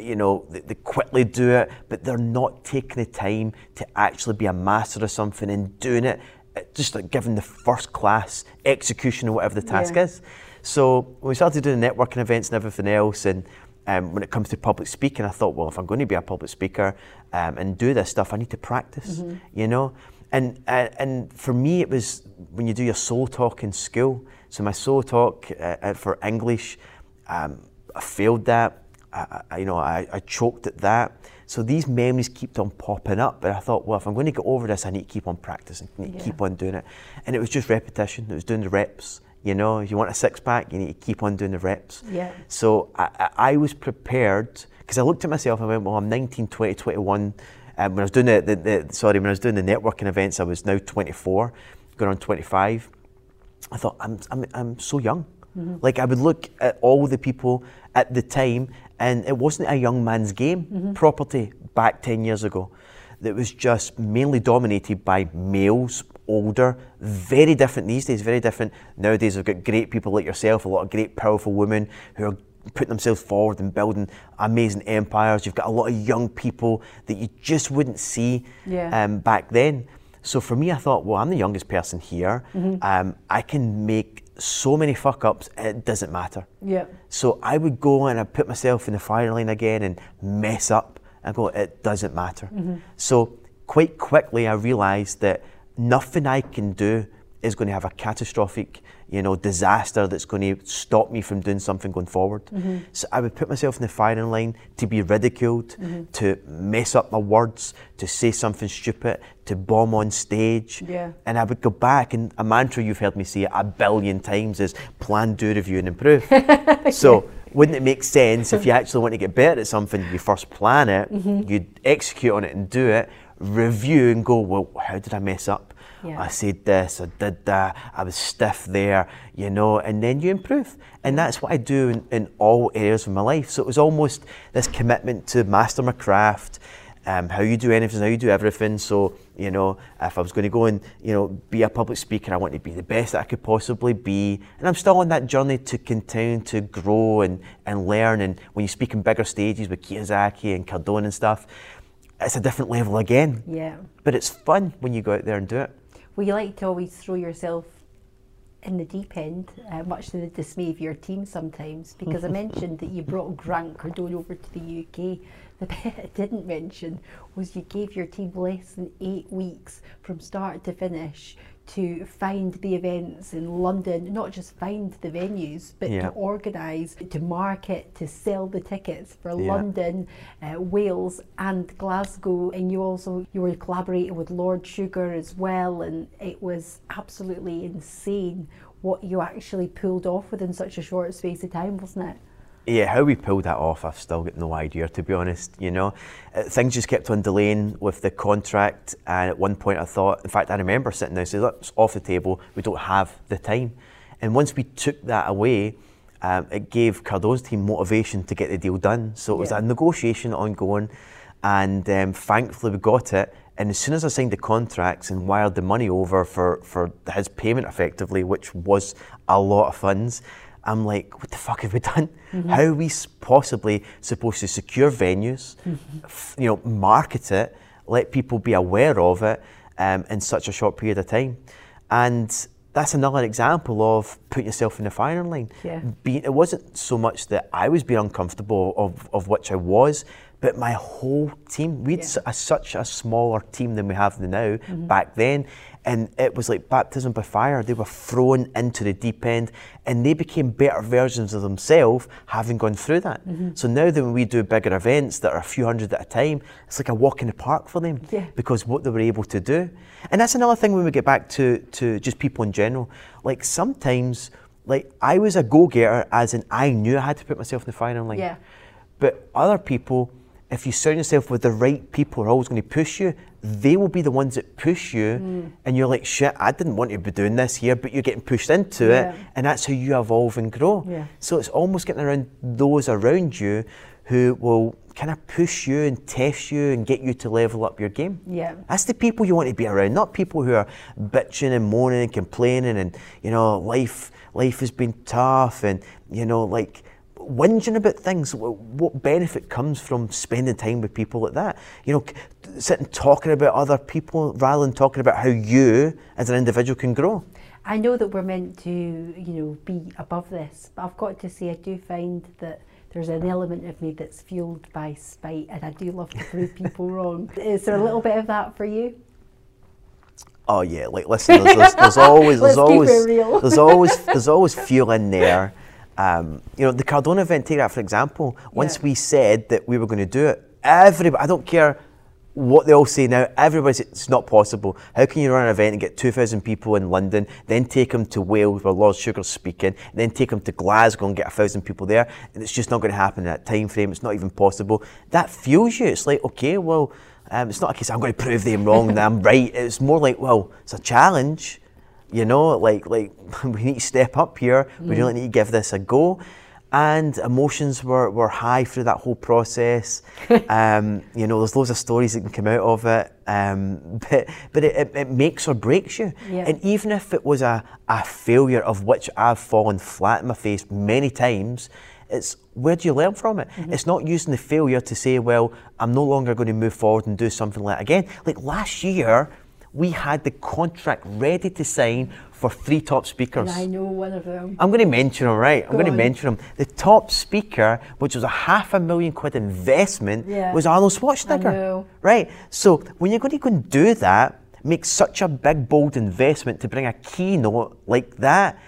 you know, they, they quickly do it, but they're not taking the time to actually be a master of something and doing it, uh, just like giving the first class execution of whatever the task Yeah. is. So when we started doing networking events and everything else, and um, when it comes to public speaking, I thought, well, if I'm going to be a public speaker um, and do this stuff, I need to practice, you know. And uh, and for me, it was when you do your solo talk in school. So my solo talk uh, uh, for English, um, I failed that. I, I, you know, I, I choked at that. So these memories kept on popping up. But I thought, well, if I'm going to get over this, I need to keep on practicing, I need to keep on doing it. And it was just repetition. It was doing the reps. You know, if you want a six pack, you need to keep on doing the reps. Yeah. So I, I, was prepared because I looked at myself and went, well, I'm 19, 20, 21. Um, when I was doing the, the, the, sorry, when I was doing the networking events, I was now 24, going on 25. I thought, I'm, I'm, I'm so young. Like, I would look at all the people at the time, and it wasn't a young man's game, property back 10 years ago. That was just mainly dominated by males older, very different these days, very different. Nowadays, we've got great people like yourself, a lot of great, powerful women who are putting themselves forward and building amazing empires. You've got a lot of young people that you just wouldn't see Yeah. um, back then. So for me, I thought, well, I'm the youngest person here. Um, I can make so many fuck ups, it doesn't matter. Yeah. So I would go and I put myself in the firing line again and mess up. I go, it doesn't matter. Mm-hmm. So quite quickly, I realised that nothing I can do is going to have a catastrophic, you know, disaster that's going to stop me from doing something going forward. So I would put myself in the firing line to be ridiculed, to mess up my words, to say something stupid, to bomb on stage. Yeah. And I would go back, and a mantra you've heard me say a billion times is plan, do, review, and improve. so, wouldn't it make sense if you actually want to get better at something, you first plan it, Mm-hmm. you execute on it and do it, review and go, well, how did I mess up? Yeah. I said this, I did that, I was stiff there, you know, and then you improve. And that's what I do in, in all areas of my life. So it was almost this commitment to master my craft, um, how you do anything, how you do everything. So, you know, if I was going to go and, you know, be a public speaker, I want to be the best that I could possibly be. And I'm still on that journey to continue to grow and, and learn. And when you speak in bigger stages with Kiyosaki and Cardone and stuff, it's a different level again. Yeah. But it's fun when you go out there and do it. Well, you like to always throw yourself in the deep end, uh, much to the dismay of your team sometimes, because I mentioned that you brought Grant Cardone over to the UK. The bit I didn't mention was you gave your team less than eight weeks from start to finish to find the events in London, not just find the venues, but Yeah. to organise, to market, to sell the tickets for Yeah. London, uh, Wales, and Glasgow. And you also you were collaborating with Lord Sugar as well, and it was absolutely insane what you actually pulled off within such a short space of time, wasn't it? Yeah, how we pulled that off, I've still got no idea, to be honest. You know, Uh, things just kept on delaying with the contract, and at one point I thought, in fact, I remember sitting there and saying, "Look, it's off the table. We don't have the time." And once we took that away, um, it gave Cardone's team motivation to get the deal done. So it was Yeah. a negotiation ongoing, and um, thankfully we got it. And as soon as I signed the contracts and wired the money over for, for his payment effectively, which was a lot of funds, I'm like, what the fuck have we done? How are we possibly supposed to secure venues, f- you know, market it, let people be aware of it um, in such a short period of time? And that's another example of putting yourself in the firing line. Yeah. Being, it wasn't so much that I was being uncomfortable of, of which I was, but my whole team. We had Yeah. s- a, such a smaller team than we have now mm-hmm. back then. And it was like baptism by fire. They were thrown into the deep end and they became better versions of themselves having gone through that. Mm-hmm. So now that when we do bigger events that are a few hundred at a time, it's like a walk in the park for them Yeah. because what they were able to do. And that's another thing when we get back to, to just people in general. Like sometimes, like I was a go-getter as in I knew I had to put myself in the firing line. Yeah. But other people, if you surround yourself with the right people who are always going to push you, they will be the ones that push you. Mm. And you're like, shit, I didn't want to be doing this here, but you're getting pushed into Yeah. it. And that's how you evolve and grow. Yeah. So it's almost getting around those around you who will kind of push you and test you and get you to level up your game. Yeah. That's the people you want to be around, not people who are bitching and moaning and complaining and you know life life has been tough and you know like whinging about things. What benefit comes from spending time with people like that? You know, sitting talking about other people rather than talking about how you as an individual can grow. I know that we're meant to, you know, be above this, but I've got to say I do find that there's an element of me that's fueled by spite, and I do love to prove people wrong. Is there a little bit of that for you? Oh yeah, like listen, there's, there's, there's always there's always there's always there's always fuel in there. Um, you know, the Cardone event, take that for example. Once Yeah. we said that we were going to do it, everybody, I don't care what they all say now, everybody's, it's not possible. How can you run an event and get 2,000 people in London, then take them to Wales where Lord Sugar's speaking, then take them to Glasgow and get 1,000 people there? And it's just not going to happen in that time frame. It's not even possible. That fuels you. It's like, okay, well, um, it's not a case I'm going to prove them wrong and I'm right. It's more like, well, it's a challenge. You know, like like we need to step up here. We really need to give this a go. and emotions were, were high through that whole process. um, you know, there's loads of stories that can come out of it, um, but, but it, it, it, makes or breaks you. Yeah. And even if it was a, a failure of which I've fallen flat in my face many times, it's where do you learn from it? Mm-hmm. It's not using the failure to say, well, I'm no longer going to move forward and do something like that again. Like last year, we had the contract ready to sign for three top speakers. And I know one of them. I'm going to mention them, right? I'm Go going to mention them. The top speaker, which was a half a million quid investment, Yeah. was Arnold Schwarzenegger. I know. Right? So when you're going to go and do that, make such a big, bold investment to bring a keynote like that,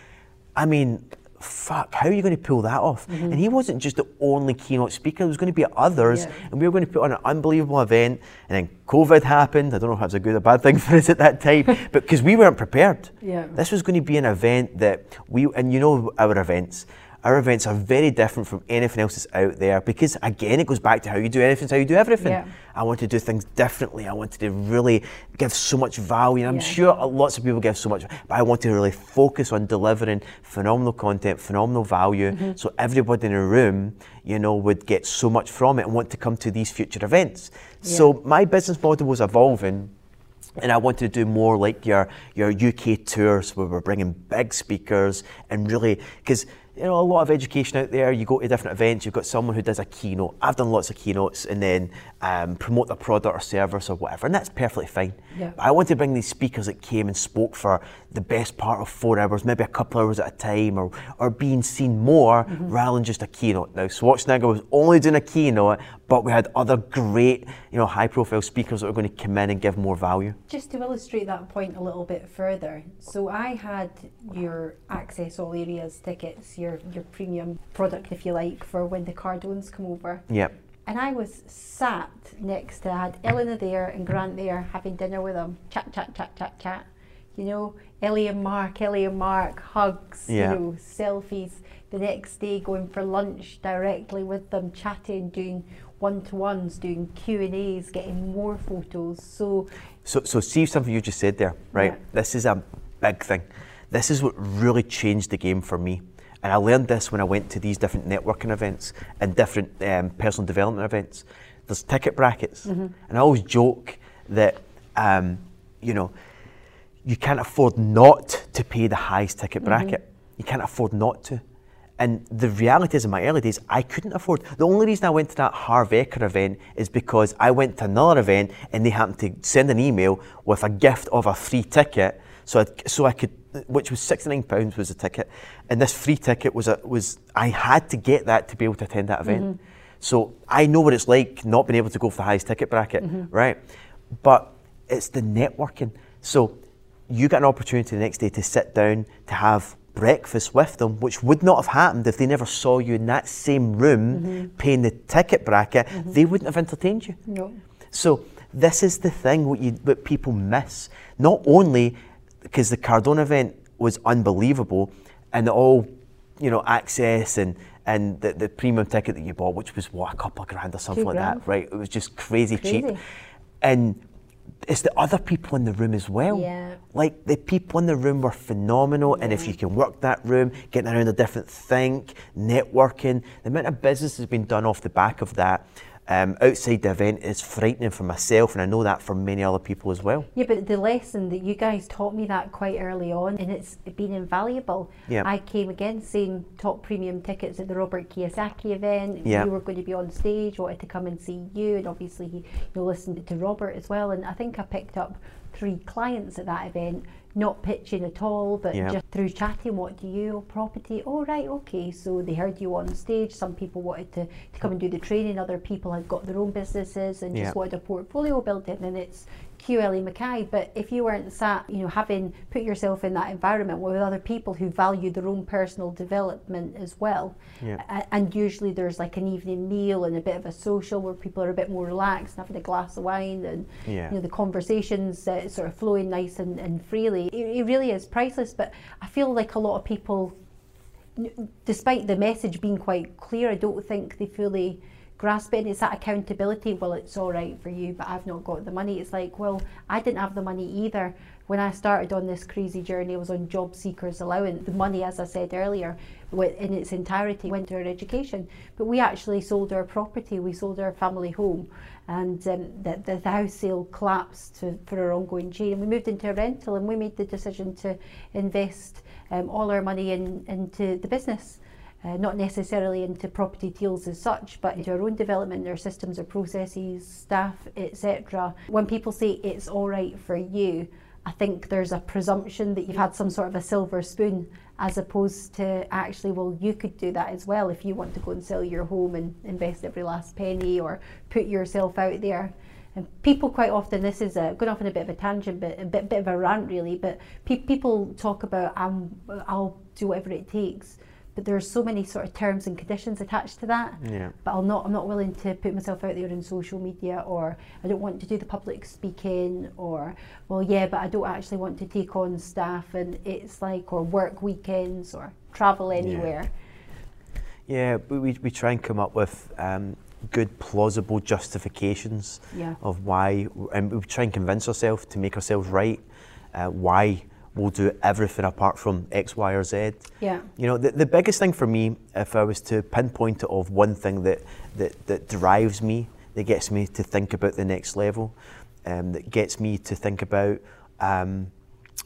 I mean, fuck, how are you going to pull that off? Mm-hmm. And he wasn't just the only keynote speaker, there was going to be others, Yeah. and we were going to put on an unbelievable event, and then COVID happened. I don't know if that was a good or bad thing for us at that time, but because we weren't prepared. Yeah. This was going to be an event that we, and you know our events, our events are very different from anything else that's out there because, again, it goes back to how you do anything, how you do everything. Yeah. I want to do things differently. I wanted to really give so much value. And I'm Yeah. sure lots of people give so much, but I want to really focus on delivering phenomenal content, phenomenal value, Mm-hmm. so everybody in a room, you know, would get so much from it and want to come to these future events. So my business model was evolving and I wanted to do more like your your UK tours where we're bringing big speakers and really because you know a lot of education out there. You go to different events. You've got someone who does a keynote. I've done lots of keynotes and then um, promote the product or service or whatever, and that's perfectly fine. Yeah. But I want to bring these speakers that came and spoke for the best part of four hours, maybe a couple hours at a time, or or being seen more rather than just a keynote. Now Schwarzenegger was only doing a keynote, but we had other great, you know, high-profile speakers that were going to come in and give more value. Just to illustrate that point a little bit further, so I had your access all areas tickets, your your premium product, if you like, for when the Cardones come over. Yep. And I was sat next to, I had Elena there and Grant there having dinner with them, chat, chat, chat, chat, chat. You know, Ellie and Mark, Ellie and Mark, hugs, Yeah. you know, selfies. The next day going for lunch directly with them, chatting, doing one-to-ones, doing Q&As, getting more photos. So So, so see something you just said there, right? Yeah. This is a big thing. This is what really changed the game for me. And I learned this when I went to these different networking events and different um, personal development events. There's ticket brackets. And I always joke that, um, you know, you can't afford not to pay the highest ticket bracket. You can't afford not to. And the reality is, in my early days, I couldn't afford. The only reason I went to that Harv Eker event is because I went to another event and they happened to send an email with a gift of a free ticket, so I, so I could, which was sixty nine pounds was the ticket, and this free ticket was a, was I had to get that to be able to attend that event. Mm-hmm. So I know what it's like not being able to go for the highest ticket bracket, mm-hmm. right? But it's the networking. So you get an opportunity the next day to sit down to have breakfast with them, which would not have happened if they never saw you in that same room mm-hmm. paying the ticket bracket. Mm-hmm. They wouldn't have entertained you. no, So this is the thing what you what people miss. Not only because the Cardone event was unbelievable and all you know access and and the, the premium ticket that you bought, which was what a couple of grand or something like grand. that, right? It was just crazy, cheap. And it's the other people in the room as well. Yeah. Like the people in the room were phenomenal, and if you can work that room, getting around a different think, networking, the amount of business has been done off the back of that um, outside the event is frightening for myself, and I know that for many other people as well. Yeah, but the lesson that you guys taught me that quite early on, and it's been invaluable. Yeah. I came again saying top premium tickets at the Robert Kiyosaki event. Yeah. You were going to be on stage, wanted to come and see you, and obviously you know, listened to Robert as well. And I think I picked up three clients at that event, not pitching at all, but Yeah. just through chatting. What do you oh, property? Oh right, okay. So they heard you on stage. Some people wanted to, to come and do the training. Other people had got their own businesses and Yeah. just wanted a portfolio built in. And it's QLE Mackay. But if you weren't sat, you know, having put yourself in that environment with other people who value their own personal development as well, Yeah. and usually there's like an evening meal and a bit of a social where people are a bit more relaxed, having a glass of wine, and Yeah. you know the conversations uh, sort of flowing nice and, and freely. It, it really is priceless. But I feel like a lot of people despite the message being quite clear, I don't think they fully grasp it. And it's that accountability. Well, it's all right for you, but I've not got the money. It's like, well, I didn't have the money either. when I started on this crazy journey, I was on job seekers allowance. The money, as I said earlier, in its entirety went to our education. But we actually sold our property, we sold our family home, and um, the, the, house sale collapsed to, for our ongoing chain. And we moved into a rental and we made the decision to invest um, all our money in, into the business. Uh, not necessarily into property deals as such, but into our own development, our systems, our processes, staff, etc. When people say it's all right for you, I think there's a presumption that you've had some sort of a silver spoon as opposed to actually, well, you could do that as well if you want to go and sell your home and invest every last penny or put yourself out there. And people quite often, this is a, going off on a bit of a tangent, but a bit, bit of a rant really, but pe- people talk about, um, I'll do whatever it takes but there are so many sort of terms and conditions attached to that. Yeah. But I'll not I'm not willing to put myself out there in social media or I don't want to do the public speaking or well yeah, but I don't actually want to take on staff and it's like or work weekends or travel anywhere. Yeah, yeah we, we try and come up with um, good plausible justifications yeah. of why and we try and convince ourselves to make ourselves right uh, why we'll do everything apart from X, Y, or Z. Yeah. You know, the, the biggest thing for me, if I was to pinpoint it of one thing that, that, that drives me, that gets me to think about the next level, um, that gets me to think about um,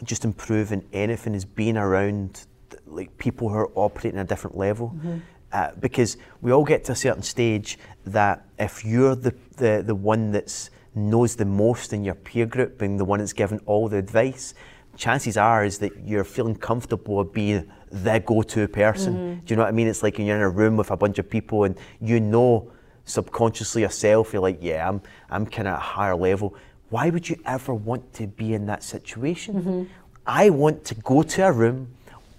just improving anything is being around like people who are operating at a different level. Mm-hmm. Uh, because we all get to a certain stage that if you're the, the, the one that's knows the most in your peer group, being the one that's given all the advice, chances are is that you're feeling comfortable being the go-to person. Mm-hmm. Do you know what I mean? It's like when you're in a room with a bunch of people and you know subconsciously yourself, you're like, yeah, I'm I'm kind of at a higher level. Why would you ever want to be in that situation? Mm-hmm. I want to go to a room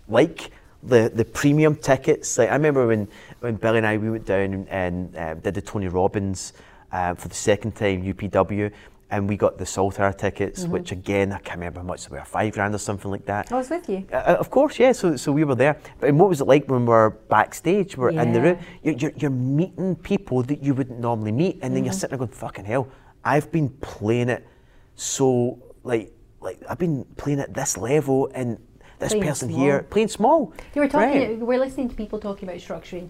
like the, the premium tickets. Like I remember when, when Billy and I we went down and, and uh, did the Tony Robbins uh, for the second time UPW and we got the Saltire tickets, mm-hmm. which again I can't remember how much they were, five grand or something like that. I was with you. Uh, uh, of course, yeah. So, so we were there. But what was it like when we were backstage? We're yeah. in the room. You're, you're, you're, meeting people that you wouldn't normally meet, and mm-hmm. then you're mm-hmm. sitting there going, "Fucking hell! I've been playing it so like like I've been playing at this level and." This playing person small. here playing small. You were talking. Right. We're listening to people talking about structuring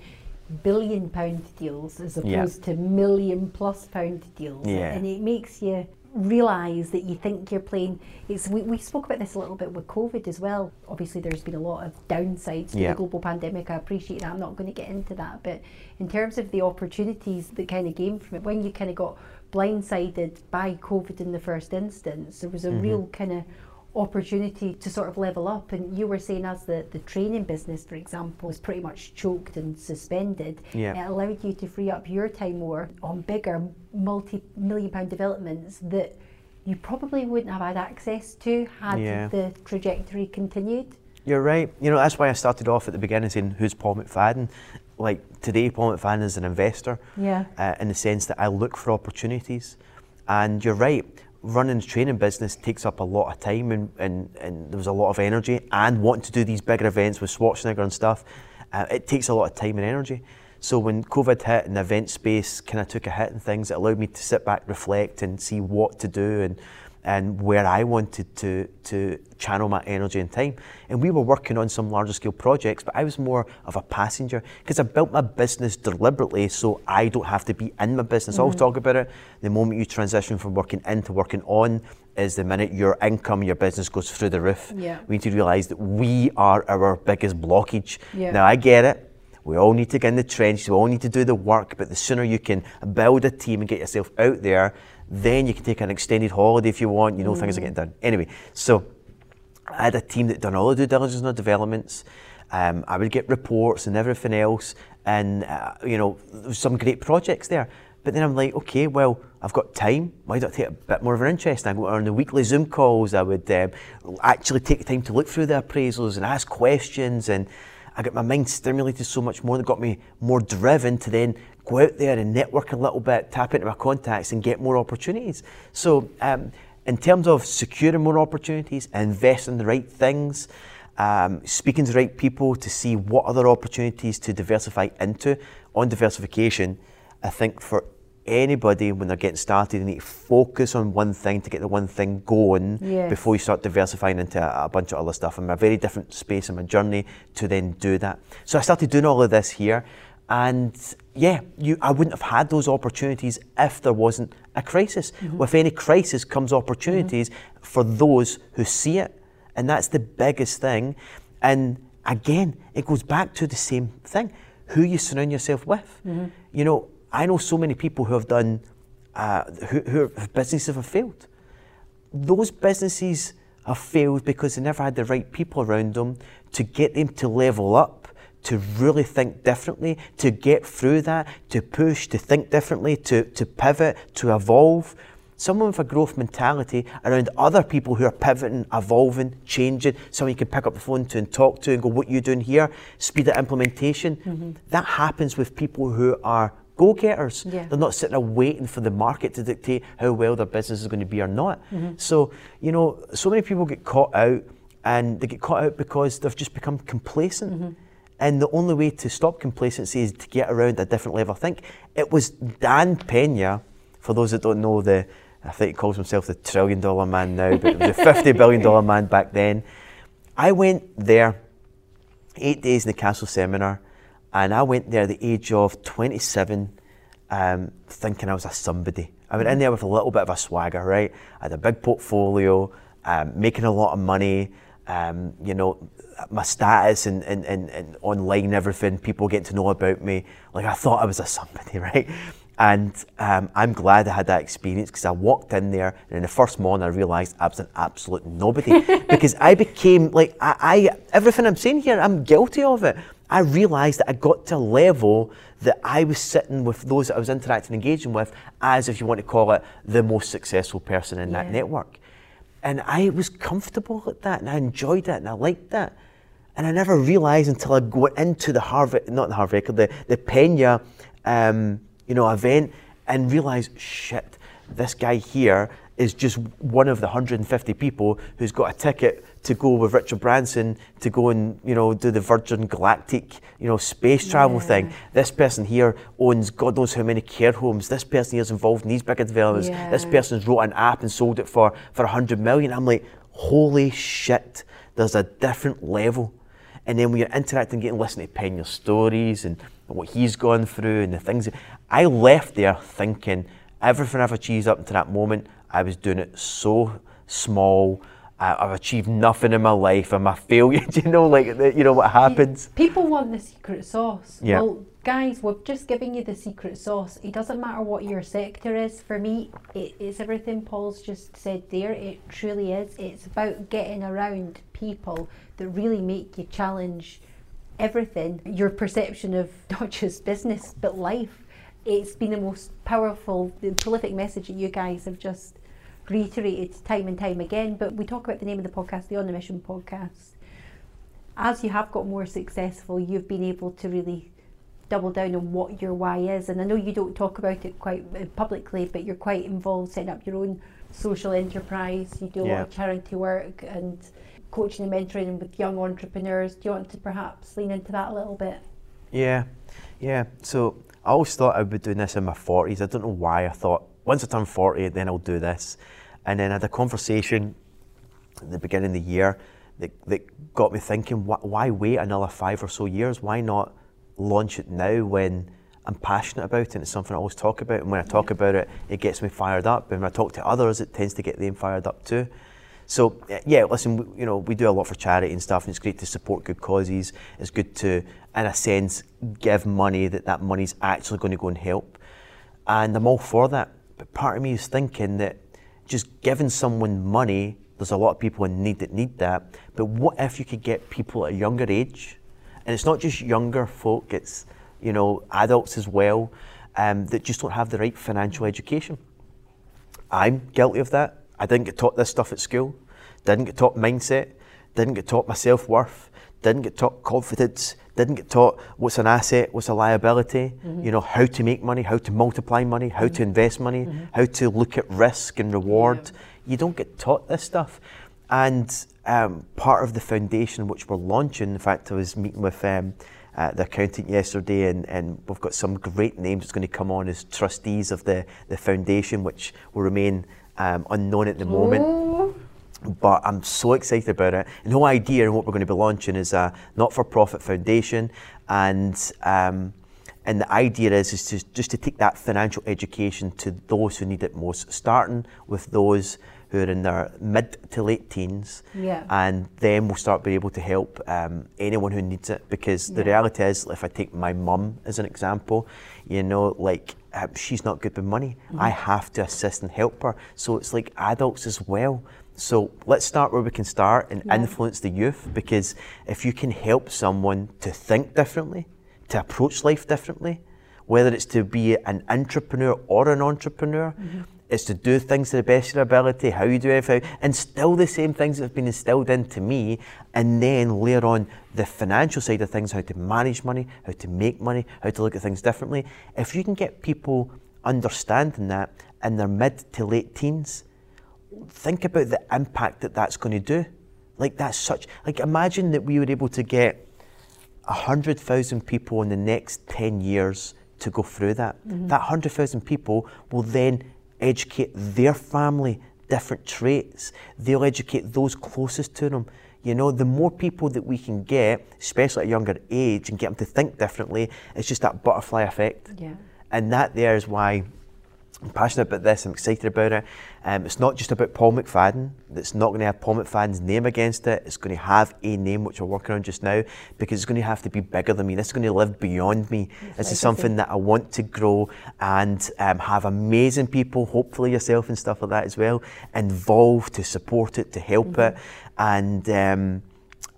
billion pound deals as opposed yeah. to million plus pound deals. Yeah. And it makes you realize that you think you're playing it's we, we spoke about this a little bit with covid as well obviously there's been a lot of downsides to yeah. the global pandemic i appreciate that i'm not going to get into that but in terms of the opportunities that kind of came from it when you kind of got blindsided by covid in the first instance there was a mm-hmm. real kind of opportunity to sort of level up. And you were saying as the, the training business, for example, was pretty much choked and suspended. Yeah. It allowed you to free up your time more on bigger multi-million pound developments that you probably wouldn't have had access to had yeah. the trajectory continued. You're right. You know, that's why I started off at the beginning saying, who's Paul McFadden? Like today, Paul McFadden is an investor. Yeah. Uh, in the sense that I look for opportunities. And you're right running the training business takes up a lot of time and, and, and there was a lot of energy and wanting to do these bigger events with Schwarzenegger and stuff, uh, it takes a lot of time and energy. So when COVID hit and the event space kind of took a hit and things, it allowed me to sit back, reflect and see what to do and and where I wanted to, to channel my energy and time. And we were working on some larger scale projects, but I was more of a passenger because I built my business deliberately so I don't have to be in my business. Mm-hmm. I always talk about it. The moment you transition from working in to working on is the minute your income, your business goes through the roof. Yeah. We need to realise that we are our biggest blockage. Yeah. Now, I get it. We all need to get in the trenches, we all need to do the work, but the sooner you can build a team and get yourself out there, then you can take an extended holiday if you want. You know, mm. things are getting done. Anyway, so I had a team that done all the due diligence on the developments. Um, I would get reports and everything else, and uh, you know, some great projects there. But then I'm like, okay, well, I've got time. Why don't I take a bit more of an interest? I go on the weekly Zoom calls. I would um, actually take time to look through the appraisals and ask questions, and I got my mind stimulated so much more that got me more driven to then go out there and network a little bit, tap into my contacts and get more opportunities. So, um, in terms of securing more opportunities, investing in the right things, um, speaking to the right people to see what other opportunities to diversify into, on diversification, I think for anybody when they're getting started, they need to focus on one thing to get the one thing going Yes. before you start diversifying into a, a bunch of other stuff. I'm in a very different space in my journey to then do that. So I started doing all of this here, and yeah, you, I wouldn't have had those opportunities if there wasn't a crisis. Mm-hmm. With any crisis comes mm-hmm. opportunities for those who see it, and that's the biggest thing. And again, it goes back to the same thing: who you surround yourself with. Mm-hmm. You know, I know so many people who have done, uh, who, who have businesses have failed those businesses have failed because they never had the right people around them to get them to level up, to really think differently, to get through that, to push, to think differently, to, to pivot, to evolve. Someone with a growth mentality around other people who are pivoting, evolving, changing, someone you can pick up the phone to and talk to and go, What are you doing here? Speed of implementation. That happens with people who are go getters. Yeah. They're not sitting there waiting for the market to dictate how well their business is going to be or not. Mm-hmm. So, you know, so many people get caught out and they get caught out because they've just become complacent. Mm-hmm. And the only way to stop complacency is to get around a different level. I think it was Dan Pena, for those that don't know, the I think he calls himself the trillion dollar man now, but it was the fifty billion dollar man back then. I went there eight days in the castle seminar, and I went there at the age of 27, um, thinking I was a somebody. I went in there with a little bit of a swagger, right? I had a big portfolio, um, making a lot of money, um, you know, my status and, and, and, and online everything, people getting to know about me. Like I thought I was a somebody, right? And um, I'm glad I had that experience because I walked in there and in the first morning I realised I was an absolute nobody because I became like I, I everything I'm saying here I'm guilty of it. I realised that I got to a level that I was sitting with those that I was interacting and engaging with as if you want to call it the most successful person in that network. And I was comfortable at that and I enjoyed that and I liked that. And I never realised until I went into the Harvard, not the Harvard the, the Pena, um, you know, event and realised, shit, this guy here is just one of the 150 people who's got a ticket to go with Richard Branson to go and, you know, do the Virgin Galactic, you know, space travel thing. This person here owns God knows how many care homes. This person here is involved in these bigger developments. This person's wrote an app and sold it for, for 100 million. I'm like, holy shit, there's a different level. And then when you're interacting, getting listening to Pena's stories and what he's gone through and the things, I left there thinking everything I've achieved up to that moment, I was doing it so small. I- I've achieved nothing in my life. I'm a failure. Do you know, like, the- you know what happens? People want the secret sauce. Yeah. Well, guys, we're just giving you the secret sauce. It doesn't matter what your sector is. For me, it is everything Paul's just said there. It truly is. It's about getting around people that really make you challenge everything, your perception of not just business but life. It's been the most powerful, the prolific message that you guys have just reiterated time and time again. But we talk about the name of the podcast, the On the Mission podcast as you have got more successful, you've been able to really double down on what your why is. And I know you don't talk about it quite uh, publicly, but you're quite involved setting up your own social enterprise. You do a lot of charity work and coaching and mentoring with young entrepreneurs. Do you want to perhaps lean into that a little bit? Yeah, yeah. So I always thought I would be doing this in my 40s. I don't know why I thought once I turn 40, then I'll do this. And then I had a conversation at the beginning of the year that, that got me thinking, why, why wait another five or so years? Why not launch it now when I'm passionate about it and it's something I always talk about? And when I talk about it, it gets me fired up. And when I talk to others, it tends to get them fired up too. So yeah, listen, we, you know, we do a lot for charity and stuff, and it's great to support good causes. It's good to, in a sense, give money that that money's actually going to go and help, and I'm all for that. But part of me is thinking that just giving someone money, there's a lot of people in need that need that. But what if you could get people at a younger age, and it's not just younger folk, it's you know adults as well, um, that just don't have the right financial education. I'm guilty of that. I didn't get taught this stuff at school. Didn't get taught mindset. Didn't get taught my self worth. Didn't get taught confidence. Didn't get taught what's an asset, what's a liability. You know how to make money, how to multiply money, how to invest money, how to look at risk and reward. You don't get taught this stuff. And um, part of the foundation which we're launching, in fact, I was meeting with um, uh, the accountant yesterday, and, and we've got some great names that's going to come on as trustees of the, the foundation, which will remain um, unknown at the moment. But I'm so excited about it. And the whole idea and what we're going to be launching is a not-for-profit foundation, and um, and the idea is is to, just to take that financial education to those who need it most, starting with those who are in their mid to late teens, Yeah. and then we'll start being able to help um, anyone who needs it. Because the Yeah. reality is, if I take my mum as an example, you know, like um, she's not good with money. I have to assist and help her. So it's like adults as well. So let's start where we can start and Yeah. influence the youth. Because if you can help someone to think differently, to approach life differently, whether it's to be an entrepreneur or an intrapreneur, mm-hmm. it's to do things to the best of your ability, how you do everything, instill the same things that have been instilled into me, and then layer on the financial side of things, how to manage money, how to make money, how to look at things differently. If you can get people understanding that in their mid to late teens, think about the impact that that's going to do. Like that's such like imagine that we were able to get hundred thousand people in the next ten years to go through that. Mm-hmm. That hundred thousand people will then educate their family different traits. They'll educate those closest to them. You know, the more people that we can get, especially at a younger age, and get them to think differently, it's just that butterfly effect. Yeah. And that there is why I'm passionate about this. I'm excited about it. Um, it's not just about Paul McFadden. It's not going to have Paul McFadden's name against it. It's going to have a name which we're working on just now because it's going to have to be bigger than me. This is going to live beyond me. this is something that I want to grow and um, have amazing people, hopefully yourself and stuff like that as well, involved to support it, to help it, and. Um,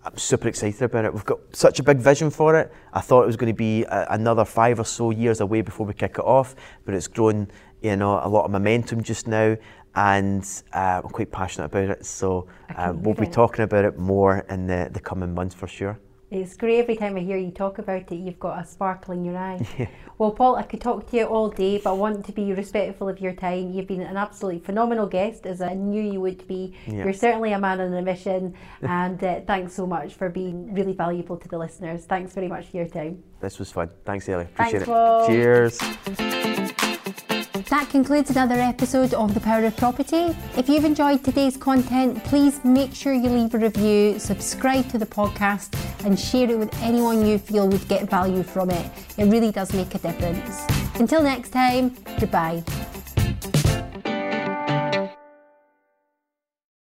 I'm super excited about it. We've got such a big vision for it. I thought it was going to be a, another five or so years away before we kick it off, but it's grown, you know, a lot of momentum just now, and uh, I'm quite passionate about it. So uh, we'll be talking about it more in the, the coming months for sure. It's great every time I hear you talk about it, you've got a sparkle in your eye. Well, Paul, I could talk to you all day, but I want to be respectful of your time. You've been an absolutely phenomenal guest, as I knew you would be. Yeah. You're certainly a man on a mission, and uh, thanks so much for being really valuable to the listeners. Thanks very much for your time. This was fun. Thanks, Ellie. Appreciate Thanks, it. Paul. Cheers. That concludes another episode of The Power of Property. If you've enjoyed today's content, please make sure you leave a review, subscribe to the podcast, and share it with anyone you feel would get value from it. It really does make a difference. Until next time, goodbye.